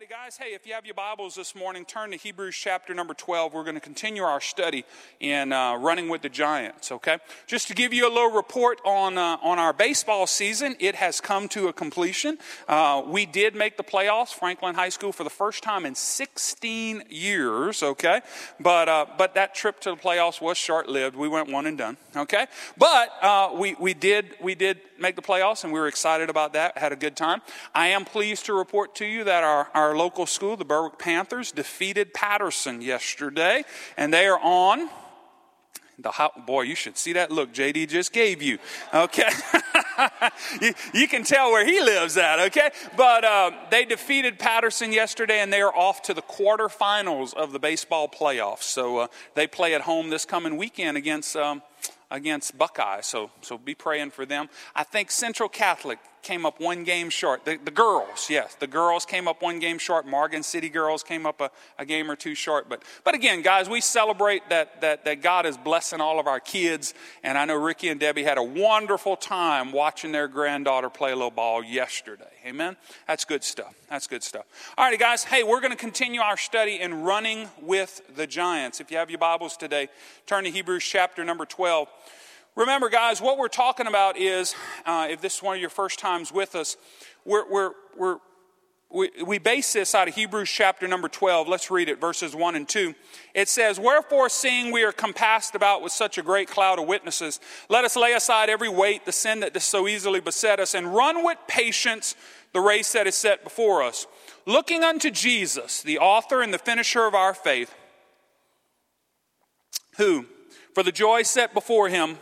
righty, guys. Hey, if you have your Bibles this morning, turn to Hebrews chapter number 12. We're going to continue our study in uh, running with the Giants, okay? Just to give you a little report on, uh, on our baseball season, it has come to a completion. Uh, we did make the playoffs, Franklin High School, for the first time in 16 years, okay? But, uh, but that trip to the playoffs was short lived. We went one and done, okay? But uh, we, we, did, we did make the playoffs, and we were excited about that, had a good time. I am pleased to report to you that our, our local school, the Berwick Panthers, defeated Patterson yesterday, and they are on. The hot, boy, you should see that look JD just gave you. Okay. you, you, can tell where he lives at, okay? But uh, they defeated Patterson yesterday, and they are off to the quarterfinals of the baseball playoffs. So uh, they play at home this coming weekend against. Um, against Buckeye, so so be praying for them. I think Central Catholic came up one game short. The, the, girls, yes, the girls came up one game short. Morgan City girls came up a, a, game or two short. But, but again, guys, we celebrate that, that, that God is blessing all of our kids. And I know Ricky and Debbie had a wonderful time watching their granddaughter play a little ball yesterday. Amen? That's good stuff. That's good stuff. All righty, guys. Hey, we're going to continue our study in running with the giants. If you have your Bibles today, turn to Hebrews chapter number 12. Remember, guys, what we're talking about is uh, if this is one of your first times with us, we're, we're, we're, we, we base this out of Hebrews chapter number 12. Let's read it, verses 1 and 2. It says, Wherefore, seeing we are compassed about with such a great cloud of witnesses, let us lay aside every weight, the sin that does so easily beset us, and run with patience the race that is set before us. Looking unto Jesus, the author and the finisher of our faith, who, for the joy set before him,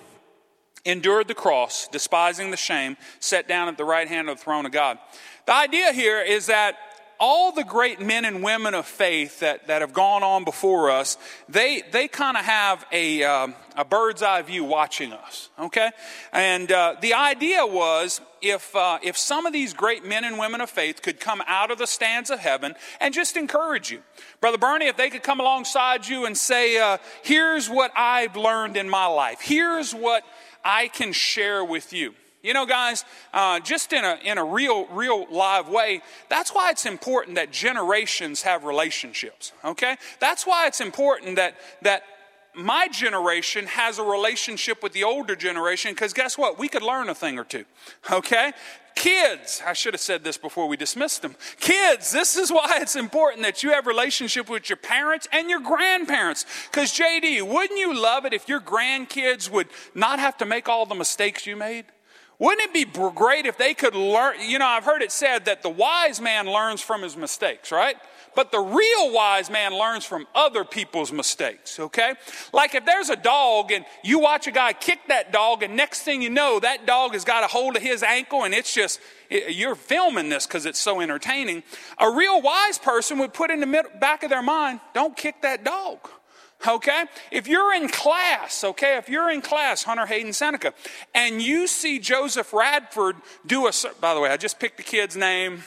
endured the cross, despising the shame, sat down at the right hand of the throne of God. The idea here is that all the great men and women of faith that, that have gone on before us, they, they kind of have a, uh, a bird's eye view watching us, okay? And uh, the idea was if, uh, if some of these great men and women of faith could come out of the stands of heaven and just encourage you. Brother Bernie, if they could come alongside you and say, uh, here's what I've learned in my life, here's what I can share with you. You know, guys, uh, just in a, in a real, real live way, that's why it's important that generations have relationships, okay? That's why it's important that, that my generation has a relationship with the older generation because guess what? We could learn a thing or two, okay? Kids, I should have said this before we dismissed them. Kids, this is why it's important that you have relationship with your parents and your grandparents. Because JD, wouldn't you love it if your grandkids would not have to make all the mistakes you made? Wouldn't it be great if they could learn? You know, I've heard it said that the wise man learns from his mistakes, right? But the real wise man learns from other people's mistakes, okay? Like if there's a dog and you watch a guy kick that dog, and next thing you know, that dog has got a hold of his ankle, and it's just, you're filming this because it's so entertaining. A real wise person would put in the back of their mind, don't kick that dog. Okay? If you're in class, okay, if you're in class, Hunter Hayden Seneca, and you see Joseph Radford do a, by the way, I just picked the kid's name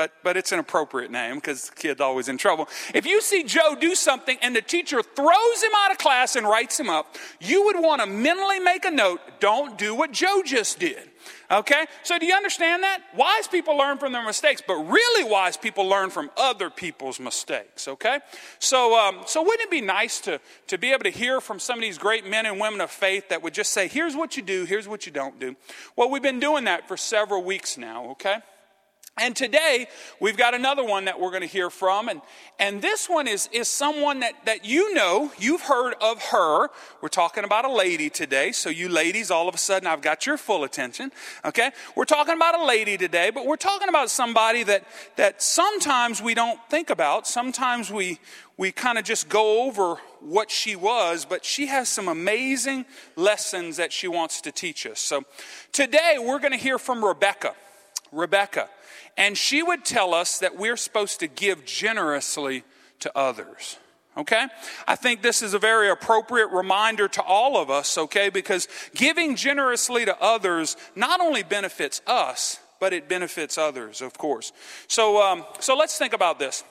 but, but it's an appropriate name because the kid's always in trouble. If you see Joe do something and the teacher throws him out of class and writes him up, you would want to mentally make a note don't do what Joe just did. Okay? So do you understand that? Wise people learn from their mistakes, but really wise people learn from other people's mistakes. Okay? So, um, so wouldn't it be nice to, to be able to hear from some of these great men and women of faith that would just say, here's what you do, here's what you don't do? Well, we've been doing that for several weeks now, okay? And today, we've got another one that we're going to hear from. And, and this one is, is someone that, that you know, you've heard of her. We're talking about a lady today. So, you ladies, all of a sudden, I've got your full attention. Okay? We're talking about a lady today, but we're talking about somebody that, that sometimes we don't think about. Sometimes we, we kind of just go over what she was, but she has some amazing lessons that she wants to teach us. So, today, we're going to hear from Rebecca. Rebecca. And she would tell us that we're supposed to give generously to others. Okay? I think this is a very appropriate reminder to all of us, okay? Because giving generously to others not only benefits us, but it benefits others, of course. So, um, so let's think about this.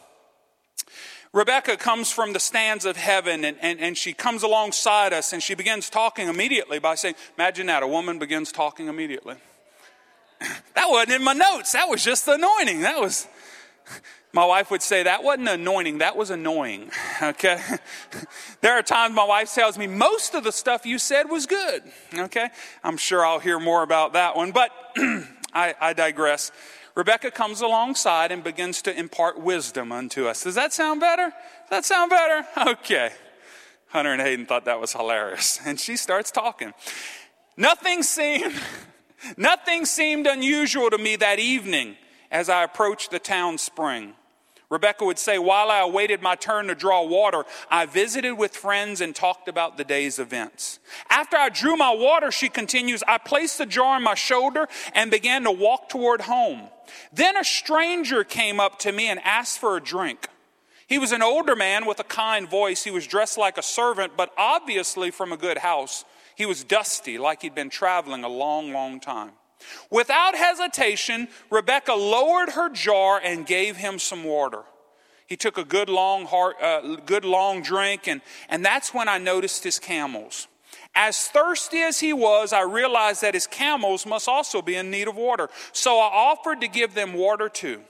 Rebecca comes from the stands of heaven and, and, and she comes alongside us and she begins talking immediately by saying, Imagine that, a woman begins talking immediately. That wasn't in my notes. That was just the anointing. That was My wife would say that wasn't anointing, that was annoying. Okay? there are times my wife tells me most of the stuff you said was good. Okay? I'm sure I'll hear more about that one, but I, I digress. Rebecca comes alongside and begins to impart wisdom unto us. Does that sound better? Does that sound better? Okay. Hunter and Hayden thought that was hilarious. And she starts talking. Nothing seemed, nothing seemed unusual to me that evening as I approached the town spring. Rebecca would say, While I awaited my turn to draw water, I visited with friends and talked about the day's events. After I drew my water, she continues, I placed the jar on my shoulder and began to walk toward home. Then a stranger came up to me and asked for a drink. He was an older man with a kind voice. He was dressed like a servant, but obviously from a good house. He was dusty, like he'd been traveling a long, long time. Without hesitation, Rebecca lowered her jar and gave him some water. He took a good long, heart, uh, good long drink, and, and that's when I noticed his camels. As thirsty as he was, I realized that his camels must also be in need of water. So I offered to give them water too.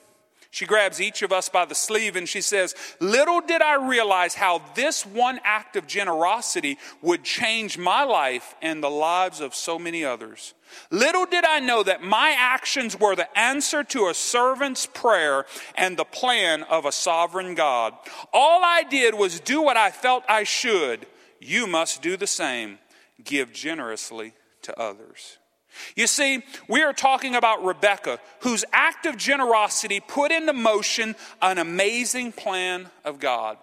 She grabs each of us by the sleeve and she says, Little did I realize how this one act of generosity would change my life and the lives of so many others. Little did I know that my actions were the answer to a servant's prayer and the plan of a sovereign God. All I did was do what I felt I should. You must do the same. Give generously to others. You see, we are talking about Rebecca, whose act of generosity put into motion an amazing plan of God.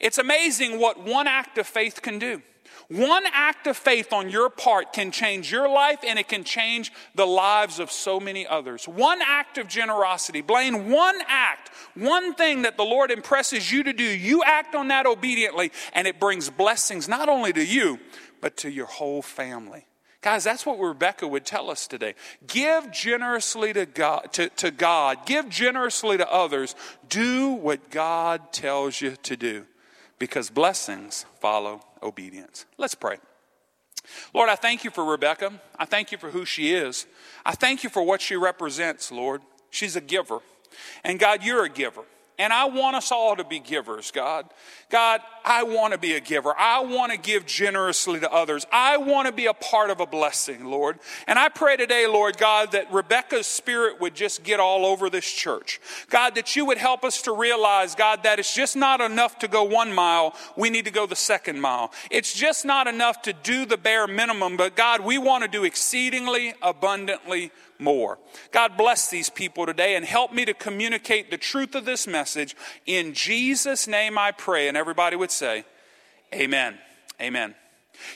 It's amazing what one act of faith can do. One act of faith on your part can change your life and it can change the lives of so many others. One act of generosity, Blaine, one act, one thing that the Lord impresses you to do, you act on that obediently and it brings blessings not only to you, but to your whole family. Guys, that's what Rebecca would tell us today. Give generously to God, to, to God. Give generously to others. Do what God tells you to do because blessings follow obedience. Let's pray. Lord, I thank you for Rebecca. I thank you for who she is. I thank you for what she represents, Lord. She's a giver. And God, you're a giver. And I want us all to be givers, God. God, I want to be a giver. I want to give generously to others. I want to be a part of a blessing, Lord. And I pray today, Lord God, that Rebecca's spirit would just get all over this church. God, that you would help us to realize, God, that it's just not enough to go one mile. We need to go the second mile. It's just not enough to do the bare minimum, but God, we want to do exceedingly abundantly more. God bless these people today and help me to communicate the truth of this message. In Jesus' name I pray. And everybody would say, Amen. Amen.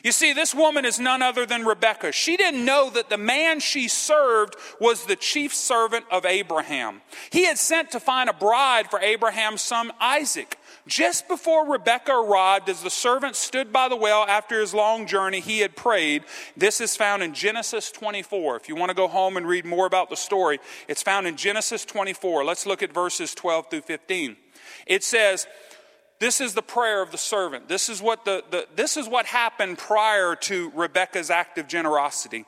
You see, this woman is none other than Rebecca. She didn't know that the man she served was the chief servant of Abraham. He had sent to find a bride for Abraham's son Isaac. Just before Rebecca arrived, as the servant stood by the well after his long journey, he had prayed. This is found in Genesis 24. If you want to go home and read more about the story, it's found in Genesis 24. Let's look at verses 12 through 15. It says, this is the prayer of the servant. This is what, the, the, this is what happened prior to Rebecca's act of generosity.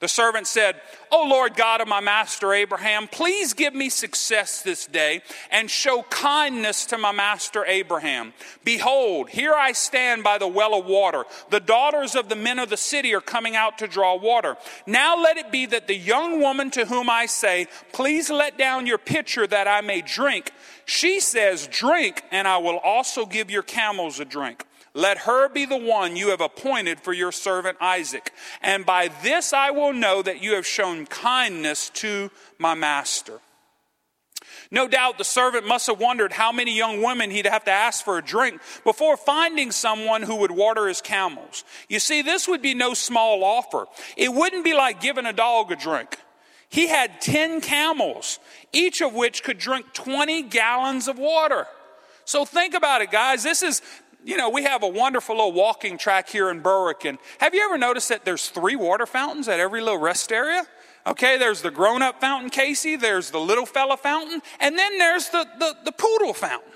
The servant said, O Lord God of my master Abraham, please give me success this day and show kindness to my master Abraham. Behold, here I stand by the well of water. The daughters of the men of the city are coming out to draw water. Now let it be that the young woman to whom I say, Please let down your pitcher that I may drink. She says, Drink, and I will also give your camels a drink. Let her be the one you have appointed for your servant Isaac. And by this I will know that you have shown kindness to my master. No doubt the servant must have wondered how many young women he'd have to ask for a drink before finding someone who would water his camels. You see, this would be no small offer. It wouldn't be like giving a dog a drink. He had 10 camels, each of which could drink 20 gallons of water. So think about it, guys. This is you know, we have a wonderful little walking track here in Berwick. And have you ever noticed that there's three water fountains at every little rest area? Okay, there's the grown up fountain, Casey, there's the little fella fountain, and then there's the, the, the poodle fountain.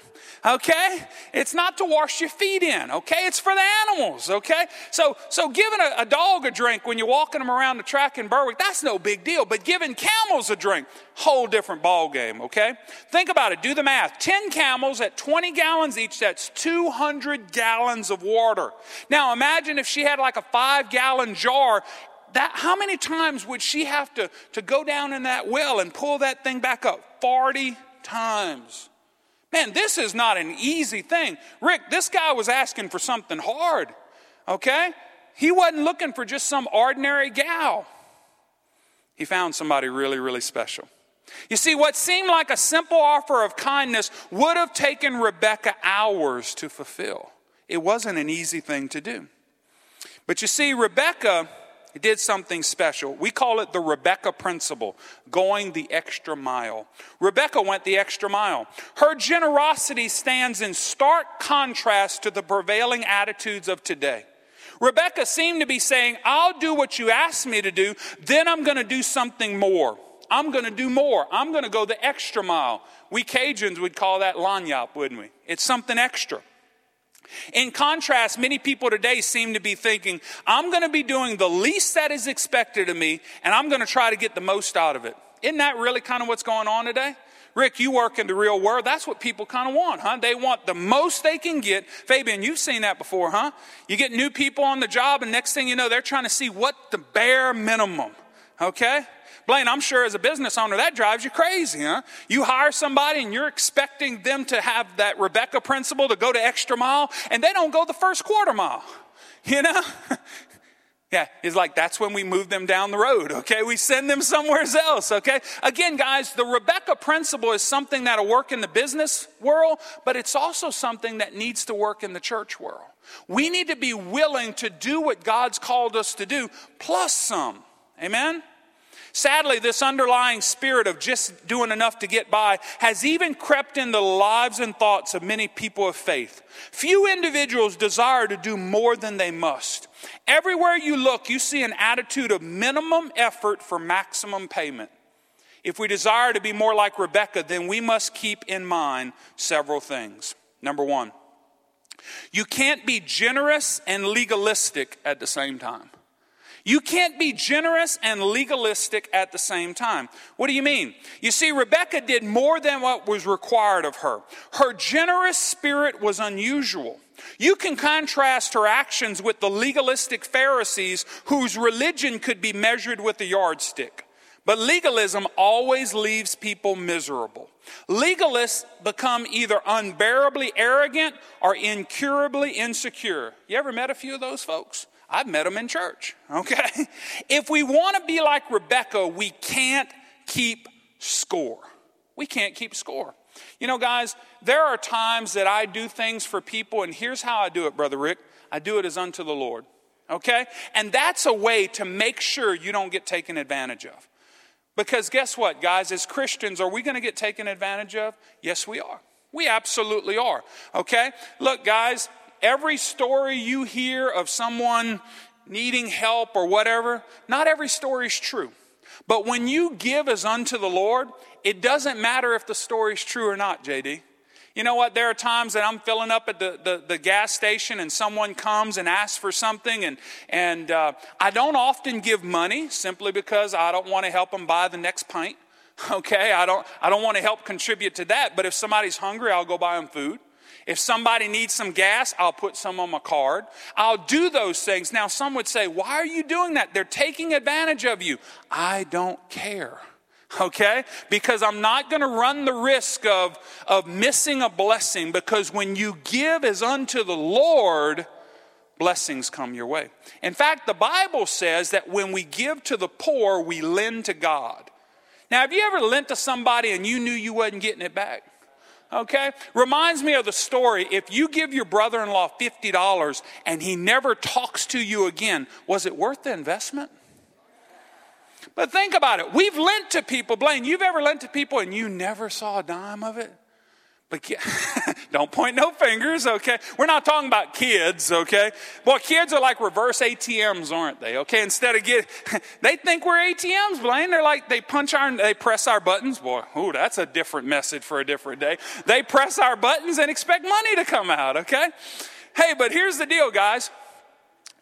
okay? It's not to wash your feet in, okay? It's for the animals, okay? So, so giving a, a dog a drink when you're walking them around the track in Berwick, that's no big deal. But giving camels a drink, whole different ball game, okay? Think about it. Do the math. 10 camels at 20 gallons each, that's 200 gallons of water. Now imagine if she had like a five gallon jar that, how many times would she have to, to go down in that well and pull that thing back up? 40 times. Man, this is not an easy thing. Rick, this guy was asking for something hard, okay? He wasn't looking for just some ordinary gal. He found somebody really, really special. You see, what seemed like a simple offer of kindness would have taken Rebecca hours to fulfill. It wasn't an easy thing to do. But you see, Rebecca did something special. We call it the Rebecca principle, going the extra mile. Rebecca went the extra mile. Her generosity stands in stark contrast to the prevailing attitudes of today. Rebecca seemed to be saying, I'll do what you asked me to do, then I'm going to do something more. I'm going to do more. I'm going to go the extra mile. We Cajuns would call that lagniappe, wouldn't we? It's something extra. In contrast, many people today seem to be thinking, I'm going to be doing the least that is expected of me, and I'm going to try to get the most out of it. Isn't that really kind of what's going on today? Rick, you work in the real world. That's what people kind of want, huh? They want the most they can get. Fabian, you've seen that before, huh? You get new people on the job, and next thing you know, they're trying to see what the bare minimum, okay? Blaine, I'm sure as a business owner, that drives you crazy, huh? You hire somebody and you're expecting them to have that Rebecca principle to go to extra mile, and they don't go the first quarter mile, you know? Yeah, it's like that's when we move them down the road, okay? We send them somewhere else, okay? Again, guys, the Rebecca principle is something that'll work in the business world, but it's also something that needs to work in the church world. We need to be willing to do what God's called us to do, plus some. Amen? Sadly, this underlying spirit of just doing enough to get by has even crept into the lives and thoughts of many people of faith. Few individuals desire to do more than they must. Everywhere you look, you see an attitude of minimum effort for maximum payment. If we desire to be more like Rebecca, then we must keep in mind several things. Number one, you can't be generous and legalistic at the same time. You can't be generous and legalistic at the same time. What do you mean? You see, Rebecca did more than what was required of her. Her generous spirit was unusual. You can contrast her actions with the legalistic Pharisees whose religion could be measured with a yardstick. But legalism always leaves people miserable. Legalists become either unbearably arrogant or incurably insecure. You ever met a few of those folks? I've met them in church, okay? If we want to be like Rebecca, we can't keep score. We can't keep score. You know, guys, there are times that I do things for people, and here's how I do it, Brother Rick I do it as unto the Lord, okay? And that's a way to make sure you don't get taken advantage of. Because guess what, guys, as Christians, are we going to get taken advantage of? Yes, we are. We absolutely are, okay? Look, guys, every story you hear of someone needing help or whatever, not every story is true. But when you give as unto the Lord, it doesn't matter if the story is true or not, JD. You know what? There are times that I'm filling up at the, the, the gas station and someone comes and asks for something, and, and uh, I don't often give money simply because I don't want to help them buy the next pint. Okay? I don't, I don't want to help contribute to that, but if somebody's hungry, I'll go buy them food. If somebody needs some gas, I'll put some on my card. I'll do those things. Now, some would say, Why are you doing that? They're taking advantage of you. I don't care. Okay? Because I'm not going to run the risk of, of missing a blessing because when you give as unto the Lord, blessings come your way. In fact, the Bible says that when we give to the poor, we lend to God. Now, have you ever lent to somebody and you knew you wasn't getting it back? Okay? Reminds me of the story. If you give your brother in law $50 and he never talks to you again, was it worth the investment? But think about it. We've lent to people. Blaine, you've ever lent to people and you never saw a dime of it? But don't point no fingers, okay? We're not talking about kids, okay? Boy, kids are like reverse ATMs, aren't they? Okay, instead of get, they think we're ATMs, Blaine. They're like they punch our, they press our buttons. Boy, ooh, that's a different message for a different day. They press our buttons and expect money to come out, okay? Hey, but here's the deal, guys.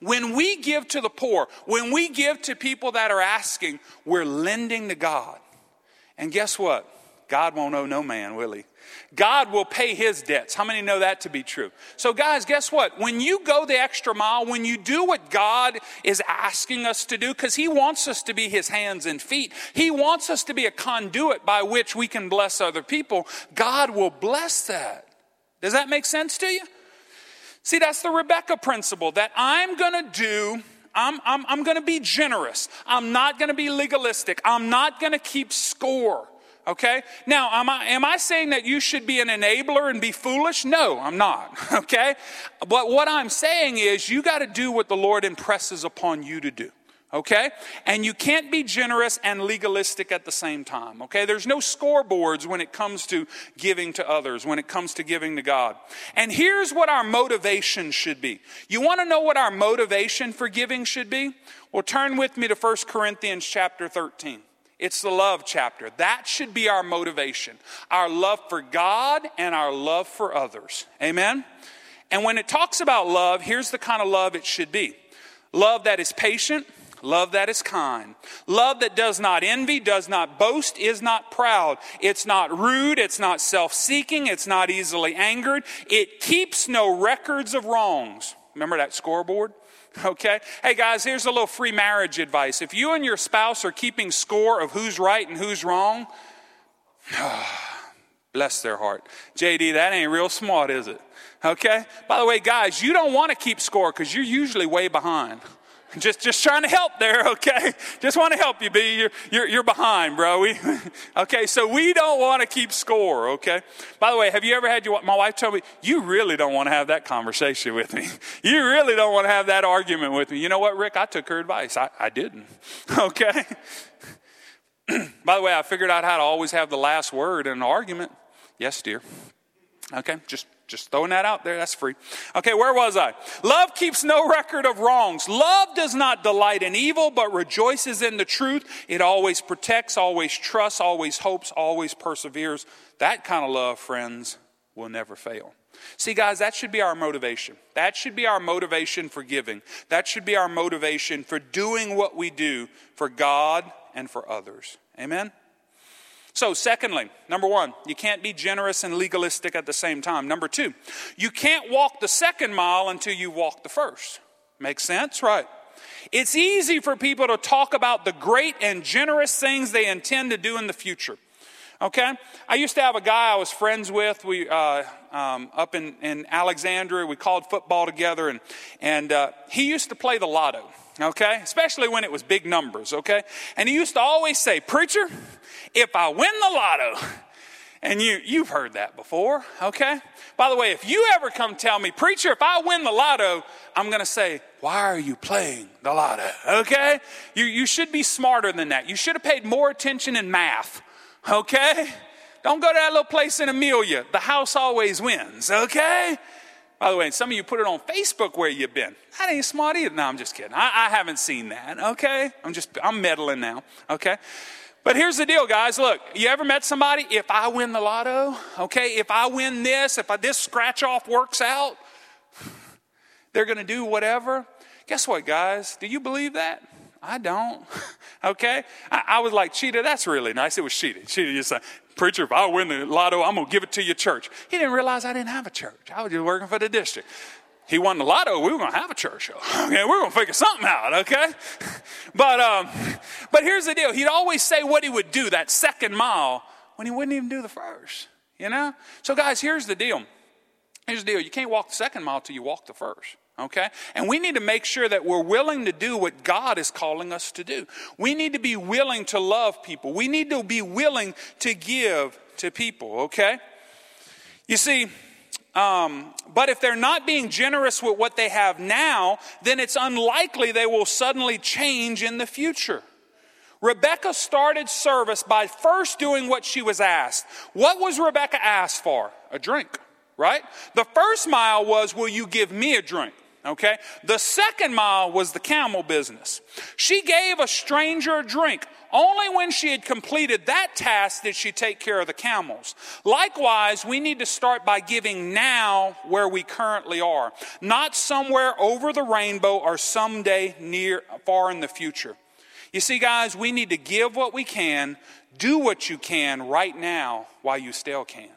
When we give to the poor, when we give to people that are asking, we're lending to God. And guess what? God won't owe no man, will he? God will pay his debts. How many know that to be true? So, guys, guess what? When you go the extra mile, when you do what God is asking us to do, because he wants us to be his hands and feet, he wants us to be a conduit by which we can bless other people, God will bless that. Does that make sense to you? See, that's the Rebecca principle that I'm going to do I'm, I'm, I'm going to be generous. I'm not going to be legalistic. I'm not going to keep score. Okay? Now, am I, am I saying that you should be an enabler and be foolish? No, I'm not. Okay? But what I'm saying is you got to do what the Lord impresses upon you to do. Okay? And you can't be generous and legalistic at the same time. Okay? There's no scoreboards when it comes to giving to others, when it comes to giving to God. And here's what our motivation should be. You want to know what our motivation for giving should be? Well, turn with me to 1 Corinthians chapter 13. It's the love chapter. That should be our motivation our love for God and our love for others. Amen? And when it talks about love, here's the kind of love it should be love that is patient, love that is kind, love that does not envy, does not boast, is not proud, it's not rude, it's not self seeking, it's not easily angered, it keeps no records of wrongs. Remember that scoreboard? Okay? Hey guys, here's a little free marriage advice. If you and your spouse are keeping score of who's right and who's wrong, bless their heart. JD, that ain't real smart, is it? Okay? By the way, guys, you don't want to keep score because you're usually way behind. Just, just trying to help there, okay? Just want to help you, B. You're, you're, you're behind, bro. We, okay, so we don't want to keep score, okay? By the way, have you ever had your, my wife told me, you really don't want to have that conversation with me. You really don't want to have that argument with me. You know what, Rick? I took her advice. I, I didn't, okay? By the way, I figured out how to always have the last word in an argument. Yes, dear. Okay, just just throwing that out there, that's free. Okay, where was I? Love keeps no record of wrongs. Love does not delight in evil, but rejoices in the truth. It always protects, always trusts, always hopes, always perseveres. That kind of love, friends, will never fail. See, guys, that should be our motivation. That should be our motivation for giving. That should be our motivation for doing what we do for God and for others. Amen? So, secondly, number one, you can't be generous and legalistic at the same time. Number two, you can't walk the second mile until you walk the first. Makes sense? Right. It's easy for people to talk about the great and generous things they intend to do in the future. Okay? I used to have a guy I was friends with. We uh, um, up in, in Alexandria. We called football together, and and uh, he used to play the lotto. Okay, especially when it was big numbers. Okay, and he used to always say, "Preacher, if I win the lotto, and you, you've heard that before, okay? By the way, if you ever come tell me, preacher, if I win the lotto, I'm to say, why are you playing the lotto? Okay? You, you should be smarter than that. You should have paid more attention in math, okay? Don't go to that little place in Amelia. The house always wins, okay? By the way, some of you put it on Facebook where you've been. That ain't smart either. No, I'm just kidding. I, I haven't seen that, okay? I'm just, I'm meddling now, okay? But here's the deal, guys. Look, you ever met somebody? If I win the lotto, okay, if I win this, if I, this scratch off works out, they're going to do whatever. Guess what, guys? Do you believe that? I don't. okay? I, I, was like, Cheetah, that's really nice. It was Cheetah. Cheetah just said, Preacher, if I win the lotto, I'm going to give it to your church. He didn't realize I didn't have a church. I was just working for the district he won the lotto, we were going to have a church show. Okay, we're going to figure something out, okay? But, um, but here's the deal. He'd always say what he would do that second mile when he wouldn't even do the first, you know? So, guys, here's the deal. Here's the deal. You can't walk the second mile till you walk the first. Okay? And we need to make sure that we're willing to do what God is calling us to do. We need to be willing to love people. We need to be willing to give to people, okay? You see, um, but if they're not being generous with what they have now, then it's unlikely they will suddenly change in the future. Rebecca started service by first doing what she was asked. What was Rebecca asked for? A drink, right? The first mile was, Will you give me a drink? Okay? The second mile was the camel business. She gave a stranger a drink. Only when she had completed that task did she take care of the camels. Likewise, we need to start by giving now where we currently are, not somewhere over the rainbow or someday near, far in the future. You see, guys, we need to give what we can, do what you can right now while you still can.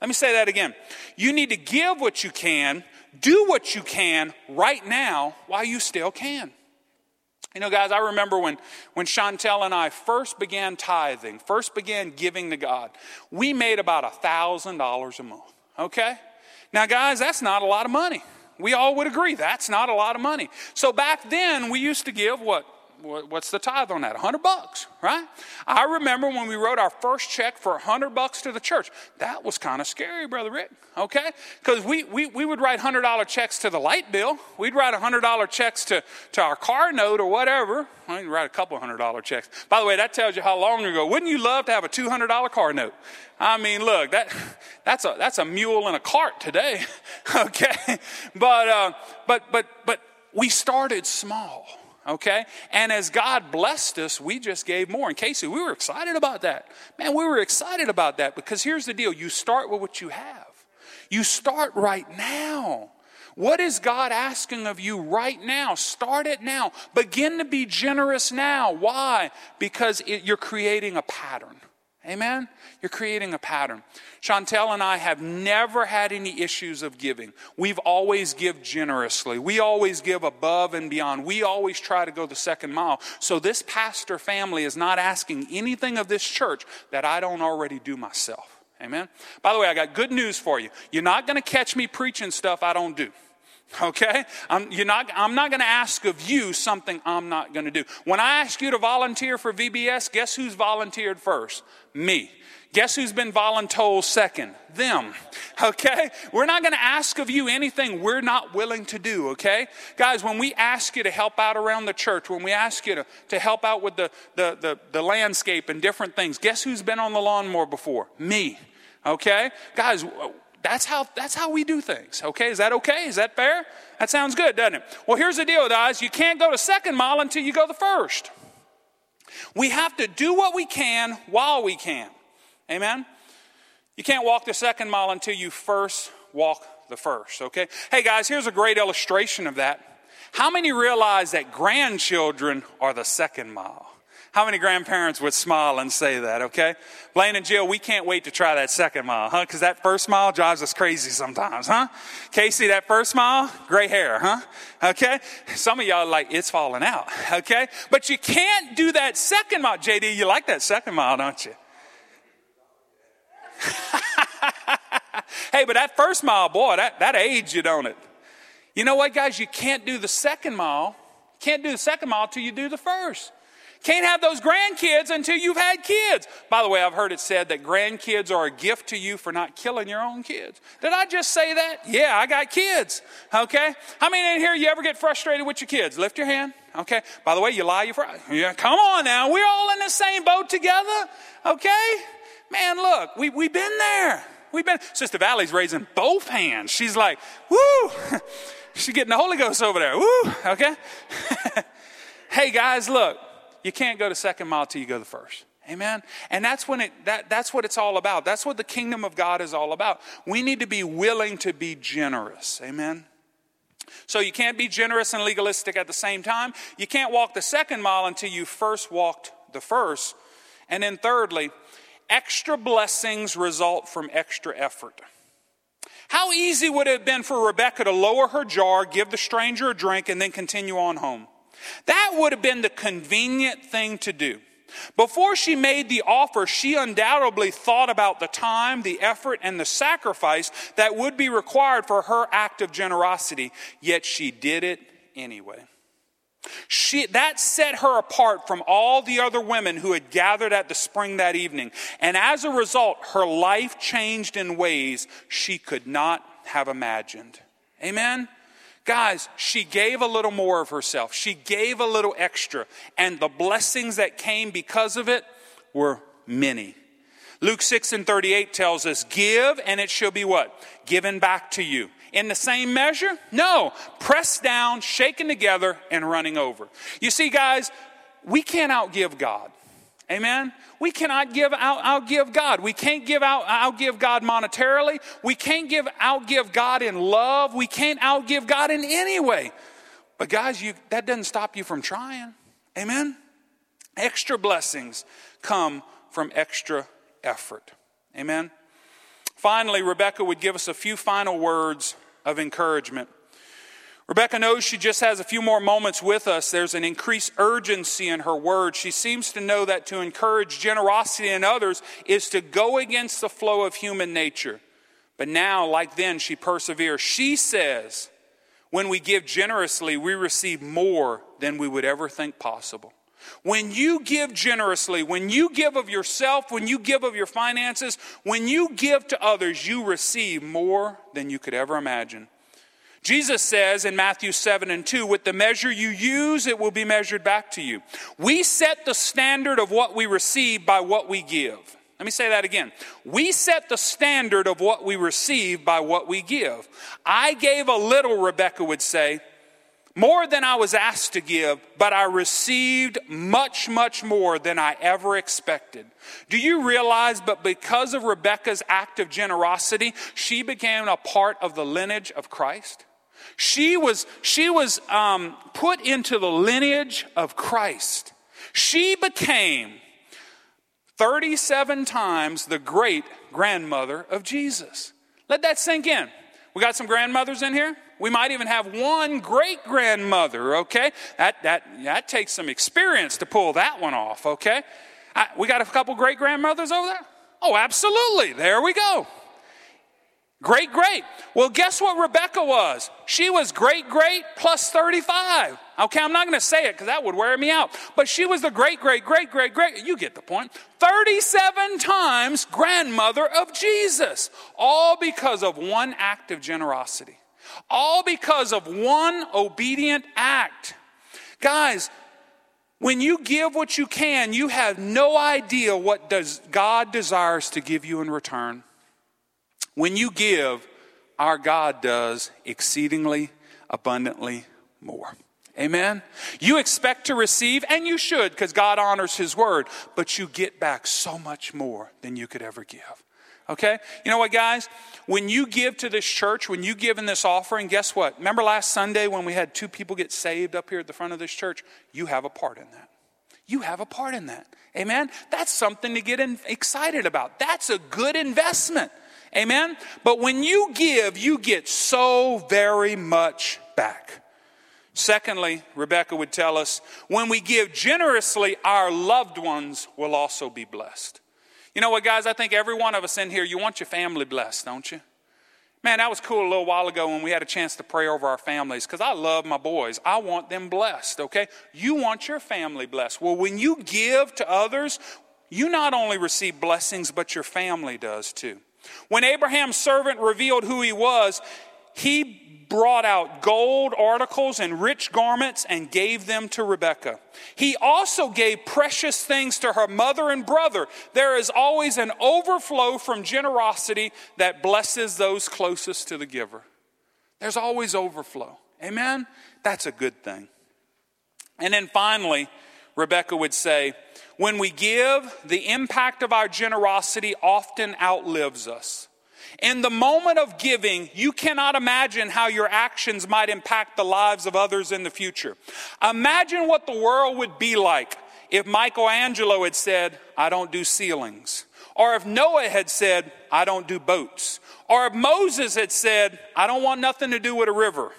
Let me say that again. You need to give what you can, do what you can right now while you still can. You know, guys, I remember when, when Chantel and I first began tithing, first began giving to God, we made about a $1,000 a month, okay? Now, guys, that's not a lot of money. We all would agree that's not a lot of money. So back then, we used to give what? What's the tithe on that? 100 bucks, right? I remember when we wrote our first check for 100 bucks to the church. That was kind of scary, Brother Rick, okay? Because we, we, we would write $100 checks to the light bill. We'd write $100 checks to, to our car note or whatever. I'd write a couple hundred dollar checks. By the way, that tells you how long ago. Wouldn't you love to have a $200 car note? I mean, look, that, that's, a, that's a mule in a cart today, okay? But, uh, but, but, but we started small okay? And as God blessed us, we just gave more. And Casey, we were excited about that. Man, we were excited about that because here's the deal you start with what you have, you start right now. What is God asking of you right now? Start it now. Begin to be generous now. Why? Because it, you're creating a pattern. Amen? You're creating a pattern. Chantel and I have never had any issues of giving. We've always give generously. We always give above and beyond. We always try to go the second mile. So this pastor family is not asking anything of this church that I don't already do myself. Amen? By the way, I got good news for you. You're not going to catch me preaching stuff I don't do. Okay? I'm, you're not, I'm not going to ask of you something I'm not going to do. When I ask you to volunteer for VBS, guess who's volunteered first? Me. Guess who's been voluntold second? Them. Okay? We're not going to ask of you anything we're not willing to do, okay? Guys, when we ask you to help out around the church, when we ask you to, to help out with the, the, the, the landscape and different things, guess who's been on the lawnmower before? Me. Okay? Guys, that's how, that's how we do things. Okay, is that okay? Is that fair? That sounds good, doesn't it? Well, here's the deal, guys. You can't go to second mile until you go the first. We have to do what we can while we can. Amen? You can't walk the second mile until you first walk the first, okay? Hey, guys, here's a great illustration of that. How many realize that grandchildren are the second mile? How many grandparents would smile and say that, okay? Blaine and Jill, we can't wait to try that second mile, huh? Because that first mile drives us crazy sometimes, huh? Casey, that first mile, gray hair, huh? Okay? Some of y'all like, it's falling out, okay? But you can't do that second mile. JD, you like that second mile, don't you? hey, but that first mile, boy, that, that aged you, don't it? You know what, guys? You can't do the second mile. Can't do the second mile till you do the first. Can't have those grandkids until you've had kids. By the way, I've heard it said that grandkids are a gift to you for not killing your own kids. Did I just say that? Yeah, I got kids. Okay? How many in here you ever get frustrated with your kids? Lift your hand. Okay? By the way, you lie, you fry. Yeah, come on now. We're all in the same boat together. Okay? Man, look, we, we've been there. We've been, Sister Valley's raising both hands. She's like, woo! She's getting the Holy Ghost over there. Woo! Okay? hey guys, look, you can't go to second mile till you go the first. Amen. And that's when it that, that's what it's all about. That's what the kingdom of God is all about. We need to be willing to be generous. Amen. So you can't be generous and legalistic at the same time. You can't walk the second mile until you first walked the first. And then thirdly, extra blessings result from extra effort. How easy would it have been for Rebecca to lower her jar, give the stranger a drink, and then continue on home? That would have been the convenient thing to do. Before she made the offer, she undoubtedly thought about the time, the effort, and the sacrifice that would be required for her act of generosity, yet she did it anyway. She, that set her apart from all the other women who had gathered at the spring that evening. And as a result, her life changed in ways she could not have imagined. Amen? Guys, she gave a little more of herself. She gave a little extra. And the blessings that came because of it were many. Luke 6 and 38 tells us, Give and it shall be what? Given back to you. In the same measure? No. Pressed down, shaken together, and running over. You see, guys, we can't outgive God. Amen. We cannot give out outgive God. We can't give out outgive God monetarily. We can't give outgive God in love. We can't outgive God in any way. But guys, you that doesn't stop you from trying. Amen. Extra blessings come from extra effort. Amen. Finally, Rebecca would give us a few final words of encouragement. Rebecca knows she just has a few more moments with us. There's an increased urgency in her words. She seems to know that to encourage generosity in others is to go against the flow of human nature. But now, like then, she perseveres. She says, when we give generously, we receive more than we would ever think possible. When you give generously, when you give of yourself, when you give of your finances, when you give to others, you receive more than you could ever imagine. Jesus says in Matthew 7 and 2, with the measure you use, it will be measured back to you. We set the standard of what we receive by what we give. Let me say that again. We set the standard of what we receive by what we give. I gave a little, Rebecca would say, more than I was asked to give, but I received much, much more than I ever expected. Do you realize, but because of Rebecca's act of generosity, she became a part of the lineage of Christ? She was, she was um, put into the lineage of Christ. She became 37 times the great grandmother of Jesus. Let that sink in. We got some grandmothers in here? We might even have one great grandmother, okay? That, that, that takes some experience to pull that one off, okay? I, we got a couple great grandmothers over there? Oh, absolutely. There we go. Great, great. Well, guess what Rebecca was? She was great, great plus 35. Okay, I'm not going to say it because that would wear me out. But she was the great, great, great, great, great. You get the point. 37 times grandmother of Jesus. All because of one act of generosity. All because of one obedient act. Guys, when you give what you can, you have no idea what does God desires to give you in return. When you give, our God does exceedingly abundantly more. Amen. You expect to receive, and you should, because God honors His word, but you get back so much more than you could ever give. Okay? You know what, guys? When you give to this church, when you give in this offering, guess what? Remember last Sunday when we had two people get saved up here at the front of this church? You have a part in that. You have a part in that. Amen? That's something to get excited about. That's a good investment. Amen? But when you give, you get so very much back. Secondly, Rebecca would tell us when we give generously, our loved ones will also be blessed. You know what, guys? I think every one of us in here, you want your family blessed, don't you? Man, that was cool a little while ago when we had a chance to pray over our families because I love my boys. I want them blessed, okay? You want your family blessed. Well, when you give to others, you not only receive blessings, but your family does too. When Abraham's servant revealed who he was, he brought out gold articles and rich garments and gave them to Rebekah. He also gave precious things to her mother and brother. There is always an overflow from generosity that blesses those closest to the giver. There's always overflow. Amen? That's a good thing. And then finally, Rebecca would say, when we give, the impact of our generosity often outlives us. In the moment of giving, you cannot imagine how your actions might impact the lives of others in the future. Imagine what the world would be like if Michelangelo had said, I don't do ceilings. Or if Noah had said, I don't do boats. Or if Moses had said, I don't want nothing to do with a river.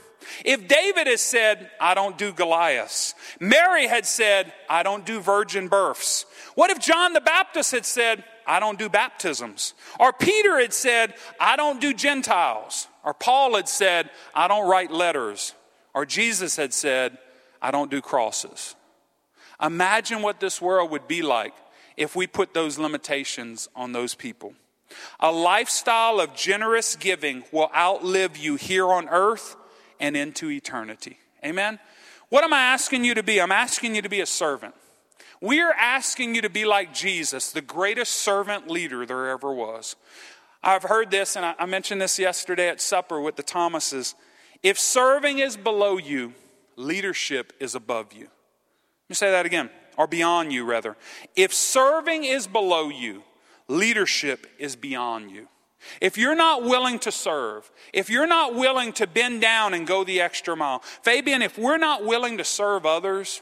If David has said, I don't do Goliaths, Mary had said, I don't do virgin births. What if John the Baptist had said, I don't do baptisms? Or Peter had said, I don't do Gentiles? Or Paul had said, I don't write letters? Or Jesus had said, I don't do crosses? Imagine what this world would be like if we put those limitations on those people. A lifestyle of generous giving will outlive you here on earth and into eternity. Amen? What am I asking you to be? I'm asking you to be a servant. We are asking you to be like Jesus, the greatest servant leader there ever was. I've heard this, and I mentioned this yesterday at supper with the Thomases. If serving is below you, leadership is above you. Let me say that again, or beyond you, rather. If serving is below you, leadership is beyond you. If you're not willing to serve, if you're not willing to bend down and go the extra mile, Fabian, if we're not willing to serve others,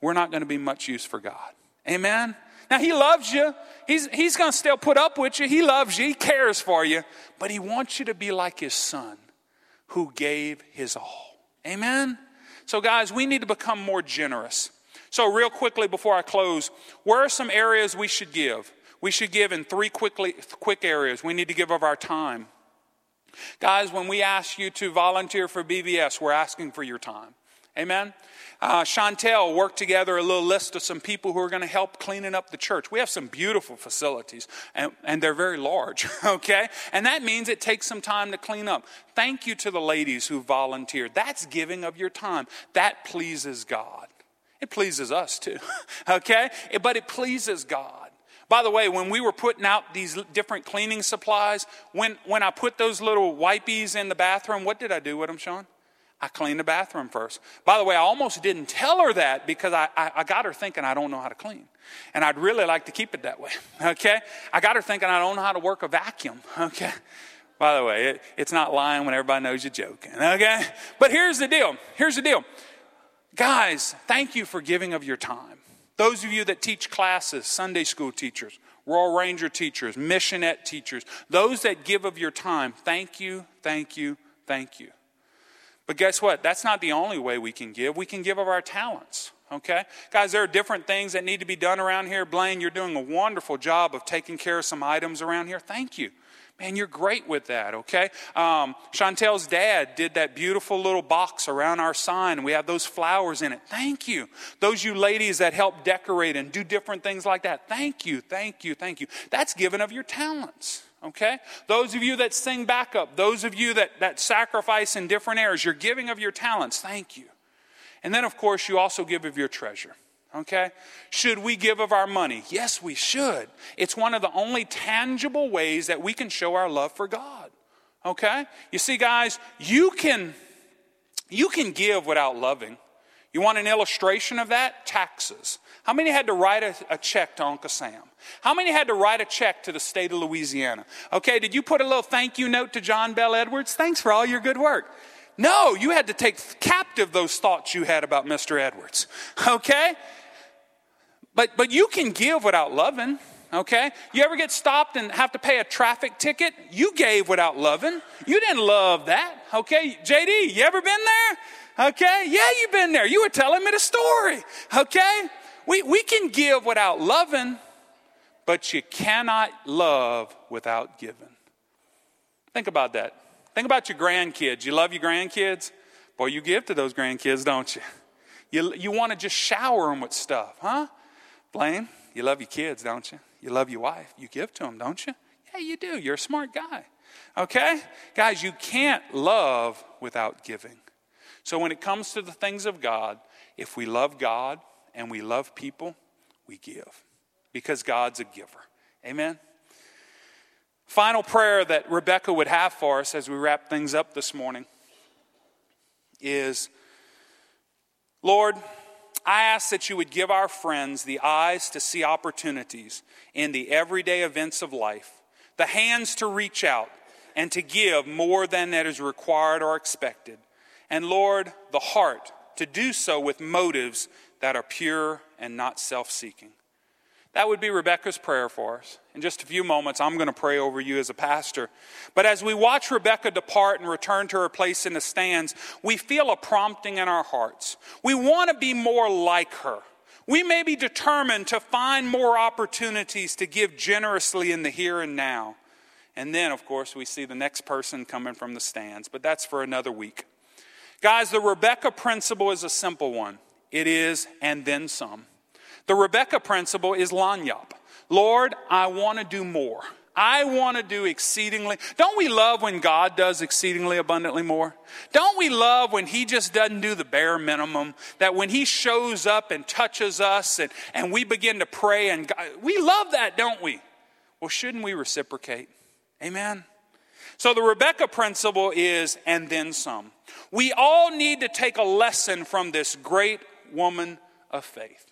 we're not going to be much use for God. Amen? Now, He loves you. He's, he's going to still put up with you. He loves you. He cares for you. But He wants you to be like His Son who gave His all. Amen? So, guys, we need to become more generous. So, real quickly before I close, where are some areas we should give? We should give in three quickly, quick areas. We need to give of our time. Guys, when we ask you to volunteer for VBS, we're asking for your time. Amen? Uh, Chantel worked together a little list of some people who are going to help cleaning up the church. We have some beautiful facilities, and, and they're very large, okay? And that means it takes some time to clean up. Thank you to the ladies who volunteered. That's giving of your time. That pleases God. It pleases us too, okay? But it pleases God. By the way, when we were putting out these different cleaning supplies, when, when I put those little wipies in the bathroom, what did I do with them, Sean? I cleaned the bathroom first. By the way, I almost didn't tell her that because I, I, I, got her thinking I don't know how to clean. And I'd really like to keep it that way, okay? I got her thinking I don't know how to work a vacuum, okay? By the way, it, it's not lying when everybody knows you're joking, okay? But here's the deal. Here's the deal. Guys, thank you for giving of your time. Those of you that teach classes, Sunday school teachers, Royal Ranger teachers, missionette teachers, those that give of your time, thank you, thank you, thank you. But guess what? That's not the only way we can give. We can give of our talents. Okay? Guys, there are different things that need to be done around here. Blaine, you're doing a wonderful job of taking care of some items around here. Thank you. Man, you're great with that, okay? Um, Chantel's dad did that beautiful little box around our sign. We have those flowers in it. Thank you. Those you ladies that help decorate and do different things like that. Thank you, thank you, thank you. That's given of your talents okay? Those of you that sing backup, those of you that, that sacrifice in different areas, you're giving of your talents, thank you. And then, of course, you also give of your treasure, okay? Should we give of our money? Yes, we should. It's one of the only tangible ways that we can show our love for God, okay? You see, guys, you can, you can give without loving. You want an illustration of that? Taxes. How many had to write a, a, check to Uncle Sam? How many had to write a check to the state of Louisiana? Okay, did you put a little thank you note to John Bell Edwards? Thanks for all your good work. No, you had to take captive those thoughts you had about Mr. Edwards. Okay? But but you can give without loving. Okay? You ever get stopped and have to pay a traffic ticket? You gave without loving. You didn't love that. Okay? JD, you ever been there? Okay? Yeah, you've been there. You were telling me the story. Okay? We, we can give without loving, but you cannot love without giving. Think about that. Think about your grandkids. You love your grandkids? Boy, you give to those grandkids, don't you? You, you want to just shower them with stuff, huh? Blaine, you love your kids, don't you? You love your wife. You give to them, don't you? Yeah, you do. You're a smart guy. Okay? Guys, you can't love without giving. So when it comes to the things of God, if we love God and we love people, we give because God's a giver. Amen? Final prayer that Rebecca would have for us as we wrap things up this morning is Lord, I ask that you would give our friends the eyes to see opportunities in the everyday events of life, the hands to reach out and to give more than that is required or expected, and Lord, the heart to do so with motives that are pure and not self seeking. That would be Rebecca's prayer for us. In just a few moments, I'm going to pray over you as a pastor. But as we watch Rebecca depart and return to her place in the stands, we feel a prompting in our hearts. We want to be more like her. We may be determined to find more opportunities to give generously in the here and now. And then, of course, we see the next person coming from the stands, but that's for another week. Guys, the Rebecca principle is a simple one it is, and then some. The Rebecca principle is lagniappe. Lord, I want to do more. I want to do exceedingly. Don't we love when God does exceedingly abundantly more? Don't we love when He just doesn't do the bare minimum? That when He shows up and touches us and, and we begin to pray and God, we love that, don't we? Well, shouldn't we reciprocate? Amen. So the Rebecca principle is, and then some. We all need to take a lesson from this great woman of faith.